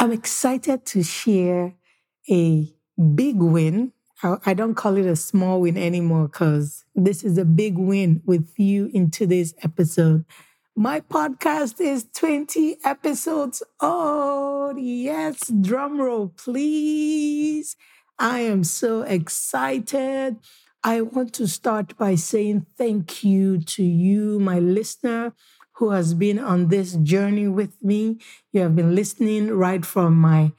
I'm excited to share a big win. I don't call it a small win anymore because this is a big win with you in today's episode. My podcast is 20 episodes old. Yes, drum roll, please. I am so excited. I want to start by saying thank you to you, my listener, who has been on this journey with me. You have been listening right from my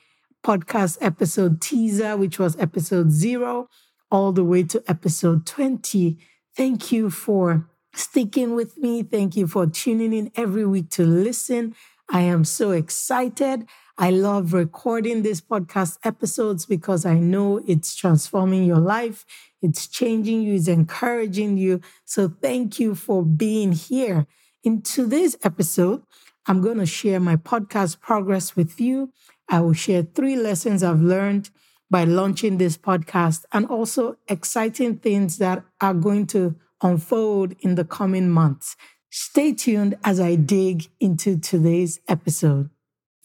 podcast episode teaser, which was episode zero, all the way to episode 20. Thank you for sticking with me. Thank you for tuning in every week to listen. I am so excited. I love recording these podcast episodes because I know it's transforming your life, it's changing you, it's encouraging you. So thank you for being here. In today's episode, I'm going to share my podcast progress with you. I will share three lessons I've learned by launching this podcast and also exciting things that are going to unfold in the coming months. Stay tuned as I dig into today's episode.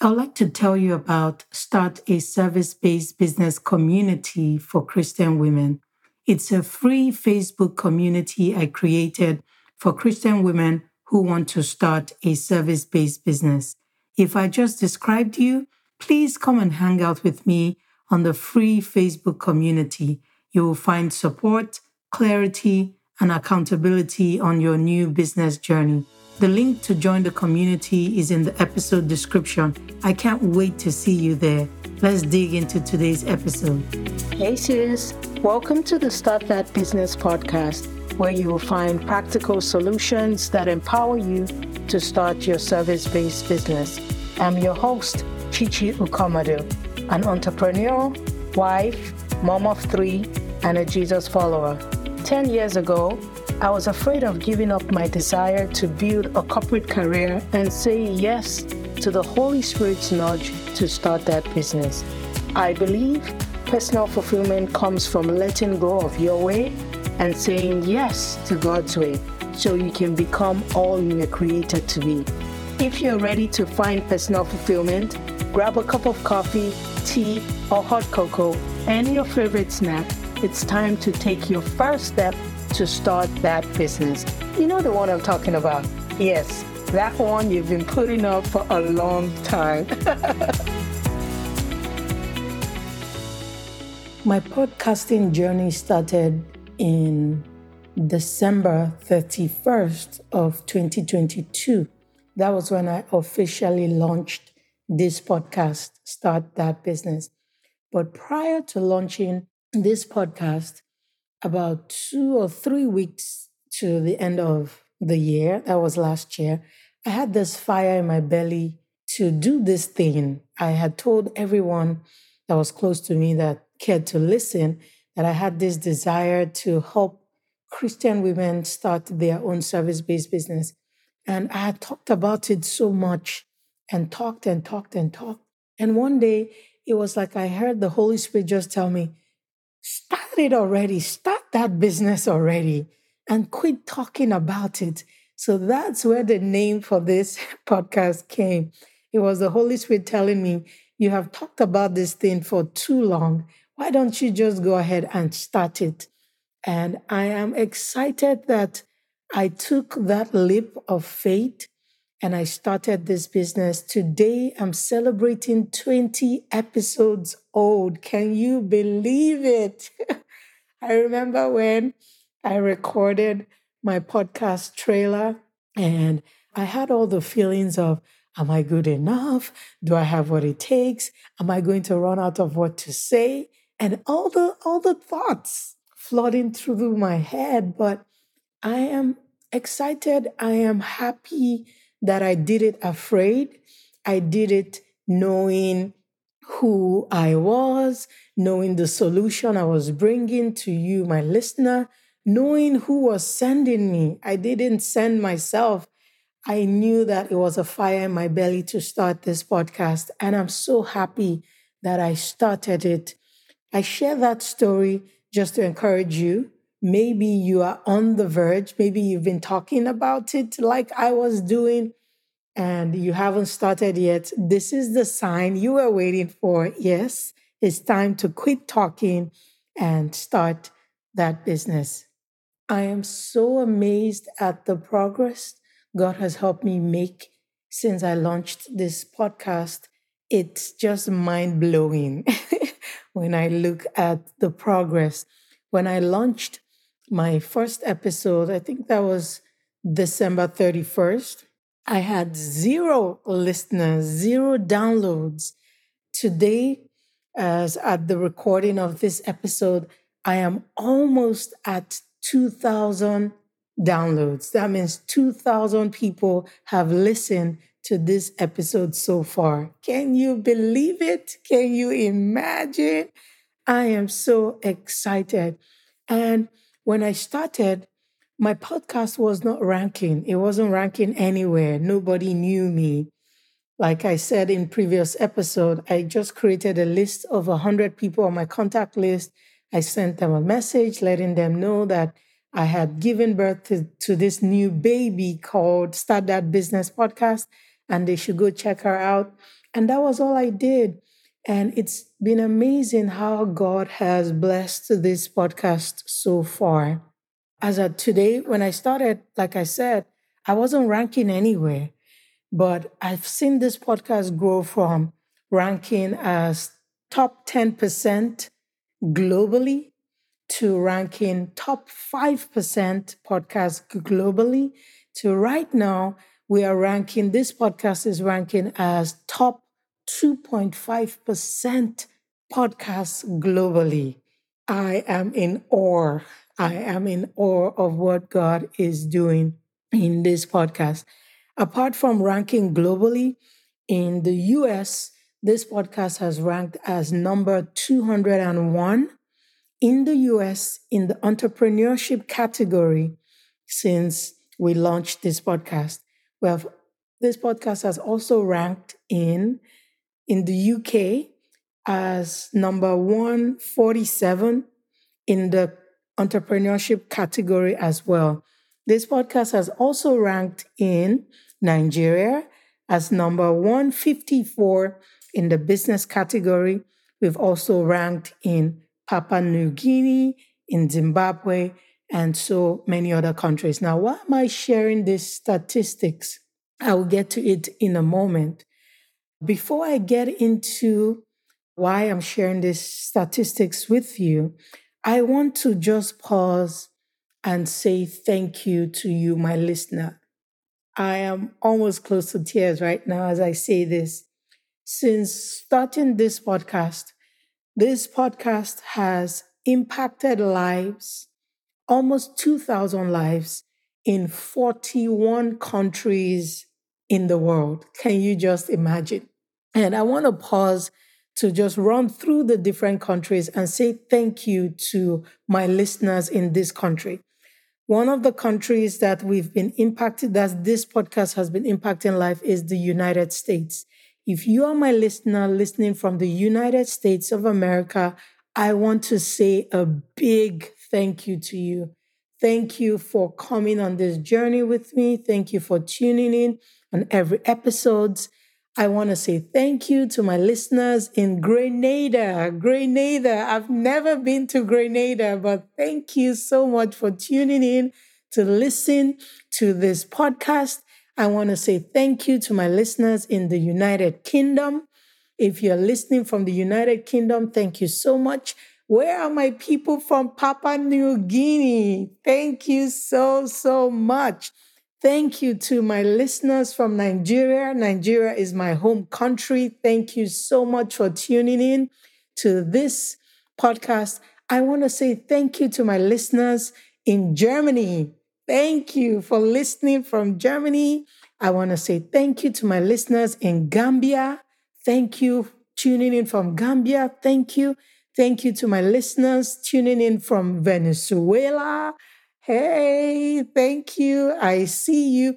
I'd like to tell you about Start a Service Based Business Community for Christian Women. It's a free Facebook community I created for Christian women who want to start a service based business. If I just described you, please come and hang out with me on the free Facebook community. You will find support, clarity, and accountability on your new business journey. The link to join the community is in the episode description. I can't wait to see you there. Let's dig into today's episode. Hey, sis. Welcome to the Start That Business podcast where you will find practical solutions that empower you to start your service based business. I'm your host, Chichi Ukomadu, an entrepreneur, wife, mom of three, and a Jesus follower. 10 years ago, I was afraid of giving up my desire to build a corporate career and say yes to the Holy Spirit's nudge to start that business. I believe personal fulfillment comes from letting go of your way and saying yes to God's way so you can become all you were created to be. If you're ready to find personal fulfillment, grab a cup of coffee, tea, or hot cocoa, and your favorite snack. It's time to take your first step to start that business. You know the one I'm talking about? Yes, that one you've been putting up for a long time. My podcasting journey started in December 31st of 2022. That was when I officially launched this podcast, Start That Business. But prior to launching this podcast, about two or three weeks to the end of the year, that was last year, I had this fire in my belly to do this thing. I had told everyone that was close to me that cared to listen that I had this desire to help Christian women start their own service based business. And I had talked about it so much and talked and talked and talked. And one day it was like I heard the Holy Spirit just tell me, start it already, start that business already, and quit talking about it. So that's where the name for this podcast came. It was the Holy Spirit telling me, You have talked about this thing for too long why don't you just go ahead and start it? And I am excited that I took that leap of faith and I started this business. Today, I'm celebrating 20 episodes old. Can you believe it? I remember when I recorded my podcast trailer and I had all the feelings of, Am I good enough? Do I have what it takes? Am I going to run out of what to say? And all the all the thoughts flooding through my head but i am excited. I am happy that i did it afraid. I did it knowing who i was knowing the solution i was bringing to you my listener knowing who was sending me. I didn't send myself. I knew that it was a fire in my belly to start this podcast and i'm so happy that i started it I share that story just to encourage you. Maybe you are on the verge. Maybe you've been talking about it like I was doing. and you haven't started yet, this is the sign you were waiting for. Yes, it's time to quit talking and start that business. I am so amazed at the progress God has helped me make since I launched this podcast. It's just mind blowing when I look at the progress. When I launched my first episode, I think that was December 31st, I had zero listeners, zero downloads. Today, as at the recording of this episode, I am almost at 2,000 downloads. That means 2,000 people have listened to this episode so far. Can you believe it? Can you imagine? I am so excited. And when I started, my podcast was not ranking. It wasn't ranking anywhere. Nobody knew me. Like I said in previous episode, I just created a list of 100 people on my contact list. I sent them a message letting them know that I had given birth to, to this new baby called Start That Business Podcast, and they should go check her out. And that was all I did. And it's been amazing how God has blessed this podcast so far as of today, when I started, like I said, I wasn't ranking anywhere, but I've seen this podcast grow from ranking as top 10% globally to ranking top 5% podcast globally to right now, we are ranking, this podcast is ranking as top 2.5% podcast globally. I am in awe I am in awe of what God is doing in this podcast. Apart from ranking globally, in the US, this podcast has ranked as number 201 in the US in the entrepreneurship category since we launched this podcast. Well, this podcast has also ranked in in the UK as number 147 in the entrepreneurship category as well. This podcast has also ranked in Nigeria as number 154 in the business category. We've also ranked in Papua New Guinea, in Zimbabwe, and so many other countries. Now, why am I sharing these statistics? I will get to it in a moment. Before I get into why I'm sharing these statistics with you, I want to just pause and say thank you to you, my listener. I am almost close to tears right now as I say this. Since starting this podcast, this podcast has impacted lives, almost 2,000 lives in 41 countries in the world. Can you just imagine? And I want to pause to just run through the different countries and say thank you to my listeners in this country. One of the countries that we've been impacted, that this podcast has been impacting life, is the United States. If you are my listener listening from the United States of America, I want to say a big thank you to you. Thank you for coming on this journey with me. Thank you for tuning in on every episodes. I want to say thank you to my listeners in Grenada. Grenada. I've never been to Grenada, but thank you so much for tuning in to listen to this podcast. I want to say thank you to my listeners in the United Kingdom. If you're listening from the United Kingdom, thank you so much. Where are my people from Papua New Guinea? Thank you so, so much. Thank you to my listeners from Nigeria. Nigeria is my home country. Thank you so much for tuning in to this podcast. I want to say thank you to my listeners in Germany. Thank you for listening from Germany. I want to say thank you to my listeners in Gambia. Thank you tuning in from Gambia. Thank you. Thank you to my listeners tuning in from Venezuela. Hey, thank you. I see you.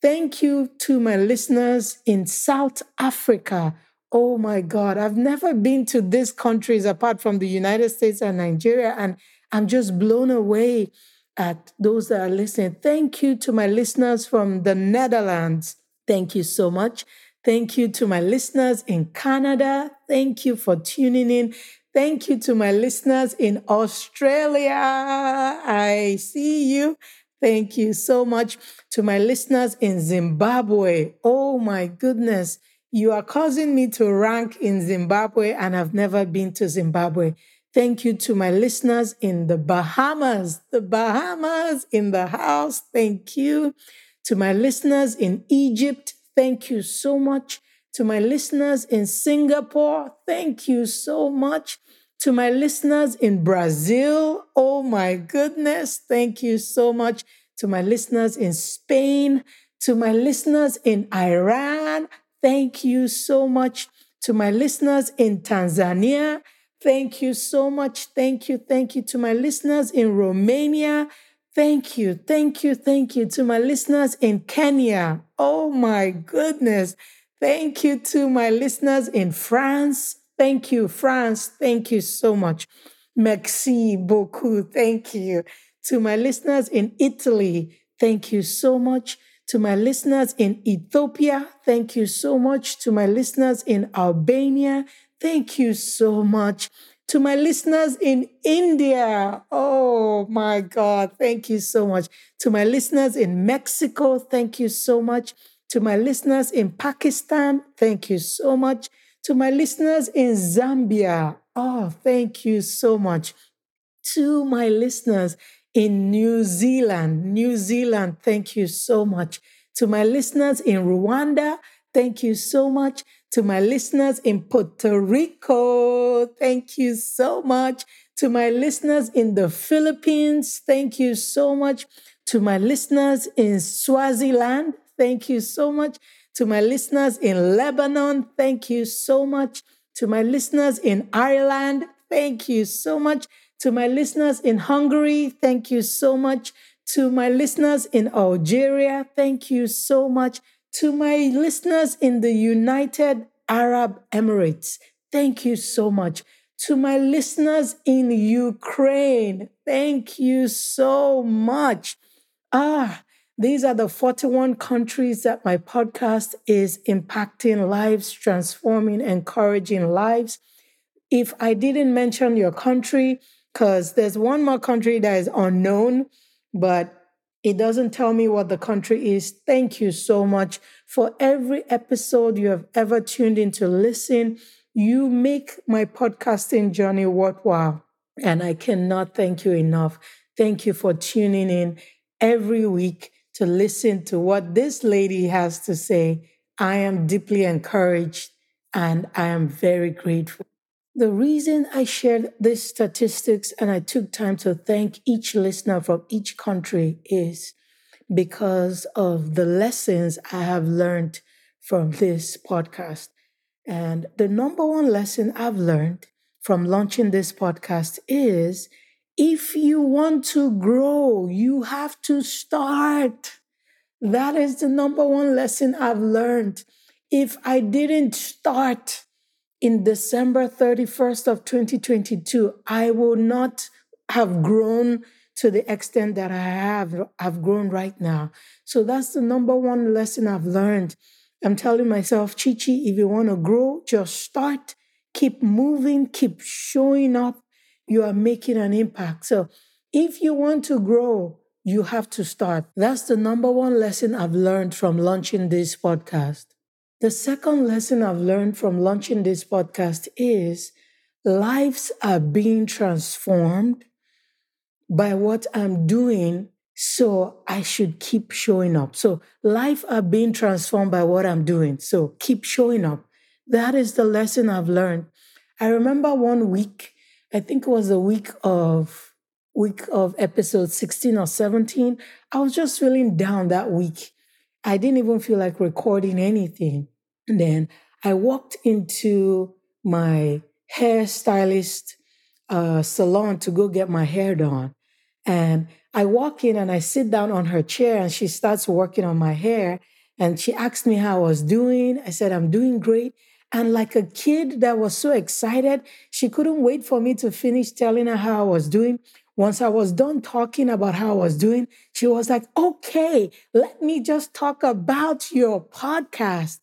Thank you to my listeners in South Africa. Oh my God, I've never been to these countries apart from the United States and Nigeria, and I'm just blown away at those that are listening. Thank you to my listeners from the Netherlands. Thank you so much. Thank you to my listeners in Canada. Thank you for tuning in. Thank you to my listeners in Australia. I see you. Thank you so much to my listeners in Zimbabwe. Oh my goodness. You are causing me to rank in Zimbabwe, and I've never been to Zimbabwe. Thank you to my listeners in the Bahamas, the Bahamas in the house. Thank you. To my listeners in Egypt, thank you so much. To my listeners in Singapore, thank you so much. To my listeners in Brazil, oh my goodness, thank you so much. To my listeners in Spain, to my listeners in Iran, thank you so much. To my listeners in Tanzania, thank you so much. Thank you, thank you. To my listeners in Romania, thank you, thank you, thank you. To my listeners in Kenya, oh my goodness. Thank you to my listeners in France, Thank you, France. Thank you so much. Merci beaucoup. Thank you. To my listeners in Italy, thank you so much. To my listeners in Ethiopia, thank you so much. To my listeners in Albania, thank you so much. To my listeners in India, oh my God, thank you so much. To my listeners in Mexico, thank you so much. To my listeners in Pakistan, thank you so much. To my listeners in Zambia, oh, thank you so much. To my listeners in New Zealand, New Zealand, thank you so much. To my listeners in Rwanda, thank you so much. To my listeners in Puerto Rico, thank you so much. To my listeners in the Philippines, thank you so much. To my listeners in Swaziland, thank you so much. To my listeners in Lebanon, thank you so much. To my listeners in Ireland, thank you so much. To my listeners in Hungary, thank you so much. To my listeners in Algeria, thank you so much. To my listeners in the United Arab Emirates, thank you so much. To my listeners in Ukraine, thank you so much. Ah, these are the 41 countries that my podcast is impacting lives, transforming, encouraging lives. If I didn't mention your country, because there's one more country that is unknown, but it doesn't tell me what the country is. Thank you so much for every episode you have ever tuned in to listen. You make my podcasting journey worthwhile. And I cannot thank you enough. Thank you for tuning in every week to listen to what this lady has to say, I am deeply encouraged and I am very grateful. The reason I shared these statistics and I took time to thank each listener from each country is because of the lessons I have learned from this podcast. And the number one lesson I've learned from launching this podcast is if you want to grow, you have to start. That is the number one lesson I've learned. If I didn't start in December 31st of 2022, I will not have grown to the extent that I have I've grown right now. So that's the number one lesson I've learned. I'm telling myself, Chichi, if you want to grow, just start, keep moving, keep showing up. You are making an impact. So if you want to grow, you have to start. That's the number one lesson I've learned from launching this podcast. The second lesson I've learned from launching this podcast is lives are being transformed by what I'm doing. So I should keep showing up. So life are being transformed by what I'm doing. So keep showing up. That is the lesson I've learned. I remember one week, I think it was the week of week of episode 16 or 17, I was just feeling down that week. I didn't even feel like recording anything. And then I walked into my hairstylist uh, salon to go get my hair done. And I walk in and I sit down on her chair and she starts working on my hair. And she asked me how I was doing. I said, I'm doing great. And like a kid that was so excited, she couldn't wait for me to finish telling her how I was doing. Once I was done talking about how I was doing, she was like, okay, let me just talk about your podcast.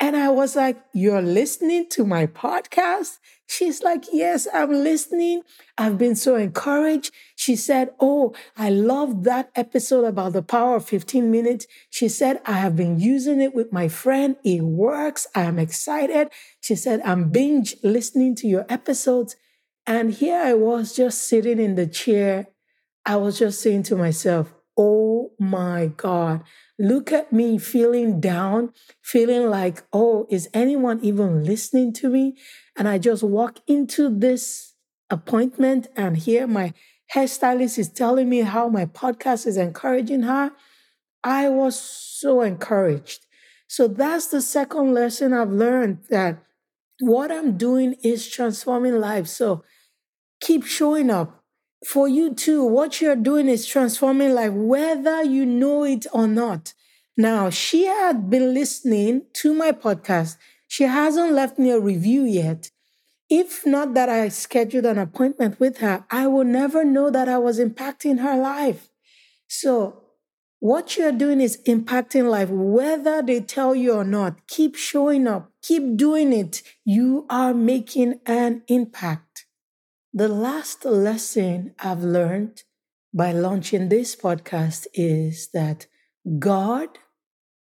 And I was like, You're listening to my podcast? She's like, Yes, I'm listening. I've been so encouraged. She said, Oh, I love that episode about the power of 15 minutes. She said, I have been using it with my friend. It works. I am excited. She said, I'm binge listening to your episodes. And here I was just sitting in the chair. I was just saying to myself, Oh my God, look at me feeling down, feeling like, oh, is anyone even listening to me? And I just walk into this appointment and here my hairstylist is telling me how my podcast is encouraging her. I was so encouraged. So that's the second lesson I've learned that what I'm doing is transforming lives. So keep showing up for you too, what you're doing is transforming life, whether you know it or not. Now, she had been listening to my podcast. She hasn't left me a review yet. If not that I scheduled an appointment with her, I will never know that I was impacting her life. So, what you're doing is impacting life, whether they tell you or not. Keep showing up, keep doing it. You are making an impact. The last lesson I've learned by launching this podcast is that God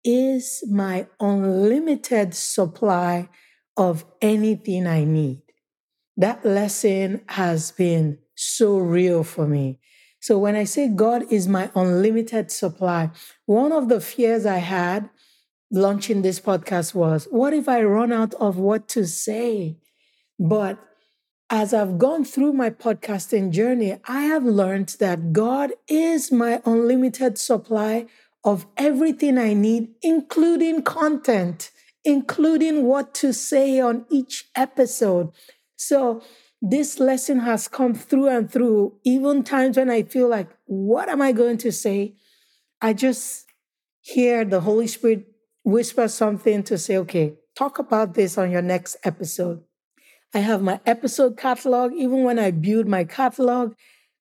is my unlimited supply of anything I need. That lesson has been so real for me. So when I say God is my unlimited supply, one of the fears I had launching this podcast was what if I run out of what to say? But as I've gone through my podcasting journey, I have learned that God is my unlimited supply of everything I need, including content, including what to say on each episode. So, this lesson has come through and through, even times when I feel like, what am I going to say? I just hear the Holy Spirit whisper something to say, okay, talk about this on your next episode. I have my episode catalog. Even when I build my catalog,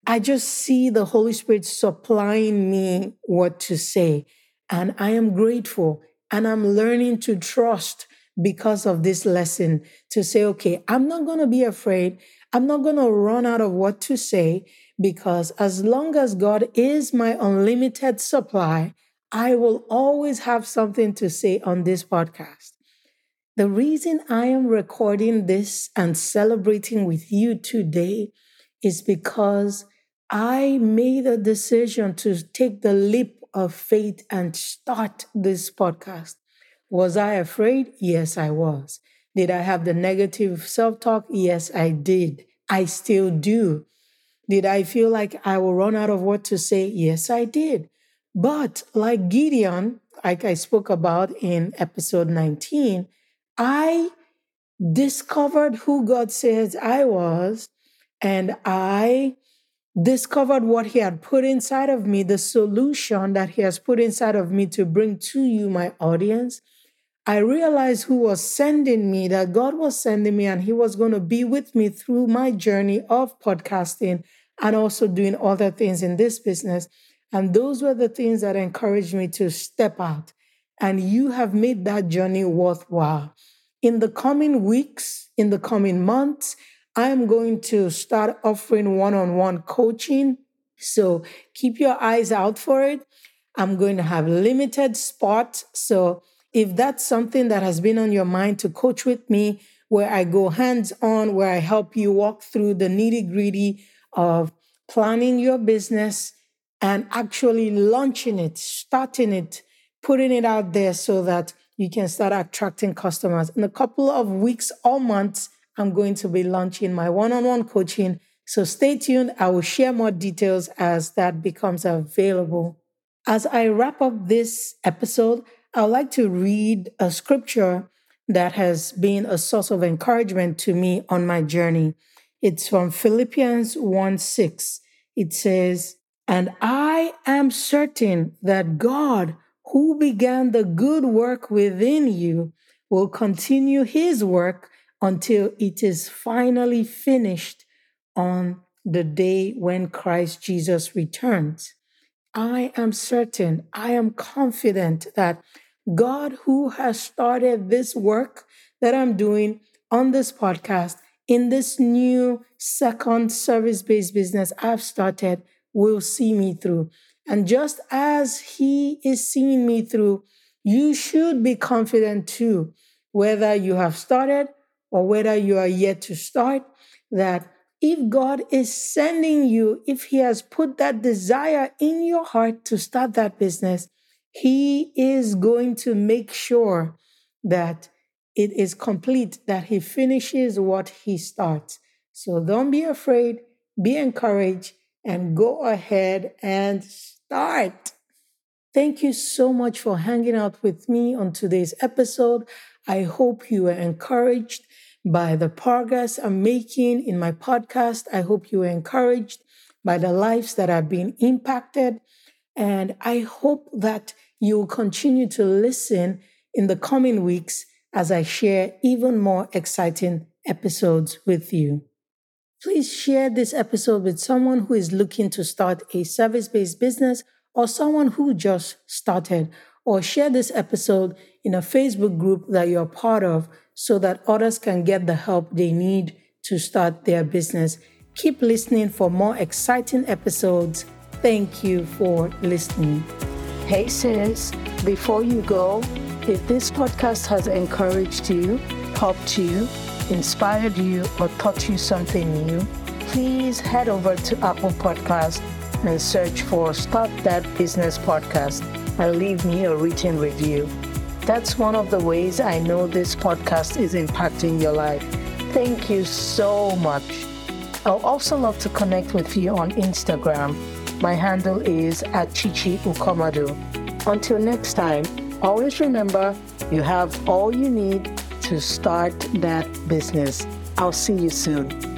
I just see the Holy Spirit supplying me what to say. And I am grateful and I'm learning to trust because of this lesson to say, okay, I'm not going to be afraid. I'm not going to run out of what to say because as long as God is my unlimited supply, I will always have something to say on this podcast. The reason I am recording this and celebrating with you today is because I made a decision to take the leap of faith and start this podcast. Was I afraid? Yes, I was. Did I have the negative self talk? Yes, I did. I still do. Did I feel like I will run out of what to say? Yes, I did. But like Gideon, like I spoke about in episode 19, I discovered who God says I was, and I discovered what He had put inside of me, the solution that He has put inside of me to bring to you, my audience. I realized who was sending me, that God was sending me, and He was going to be with me through my journey of podcasting and also doing other things in this business. And those were the things that encouraged me to step out and you have made that journey worthwhile. In the coming weeks, in the coming months, I am going to start offering one on one coaching. So keep your eyes out for it. I'm going to have limited spots. So if that's something that has been on your mind to coach with me, where I go hands on, where I help you walk through the nitty gritty of planning your business and actually launching it, starting it, putting it out there so that you can start attracting customers. In a couple of weeks or months, I'm going to be launching my one on one coaching. So stay tuned. I will share more details as that becomes available. As I wrap up this episode, I would like to read a scripture that has been a source of encouragement to me on my journey. It's from Philippians 1 6. It says, And I am certain that God, who began the good work within you will continue his work until it is finally finished on the day when Christ Jesus returns. I am certain, I am confident that God, who has started this work that I'm doing on this podcast, in this new second service based business I've started, will see me through. And just as He is seeing me through, you should be confident too, whether you have started or whether you are yet to start, that if God is sending you, if He has put that desire in your heart to start that business, He is going to make sure that it is complete, that He finishes what He starts. So don't be afraid, be encouraged, and go ahead and start. Thank you so much for hanging out with me on today's episode. I hope you were encouraged by the progress I'm making in my podcast. I hope you were encouraged by the lives that are being impacted. And I hope that you will continue to listen in the coming weeks as I share even more exciting episodes with you. Please share this episode with someone who is looking to start a service based business or someone who just started, or share this episode in a Facebook group that you're part of so that others can get the help they need to start their business. Keep listening for more exciting episodes. Thank you for listening. Hey, sis, before you go, if this podcast has encouraged you, helped you, inspired you, or taught you something new, please head over to Apple Podcast and search for Start That Business Podcast and leave me a written review. That's one of the ways I know this podcast is impacting your life. Thank you so much. I'll also love to connect with you on Instagram. My handle is at Chichi Ukomadu. Until next time, always remember you have all you need to start that business. I'll see you soon.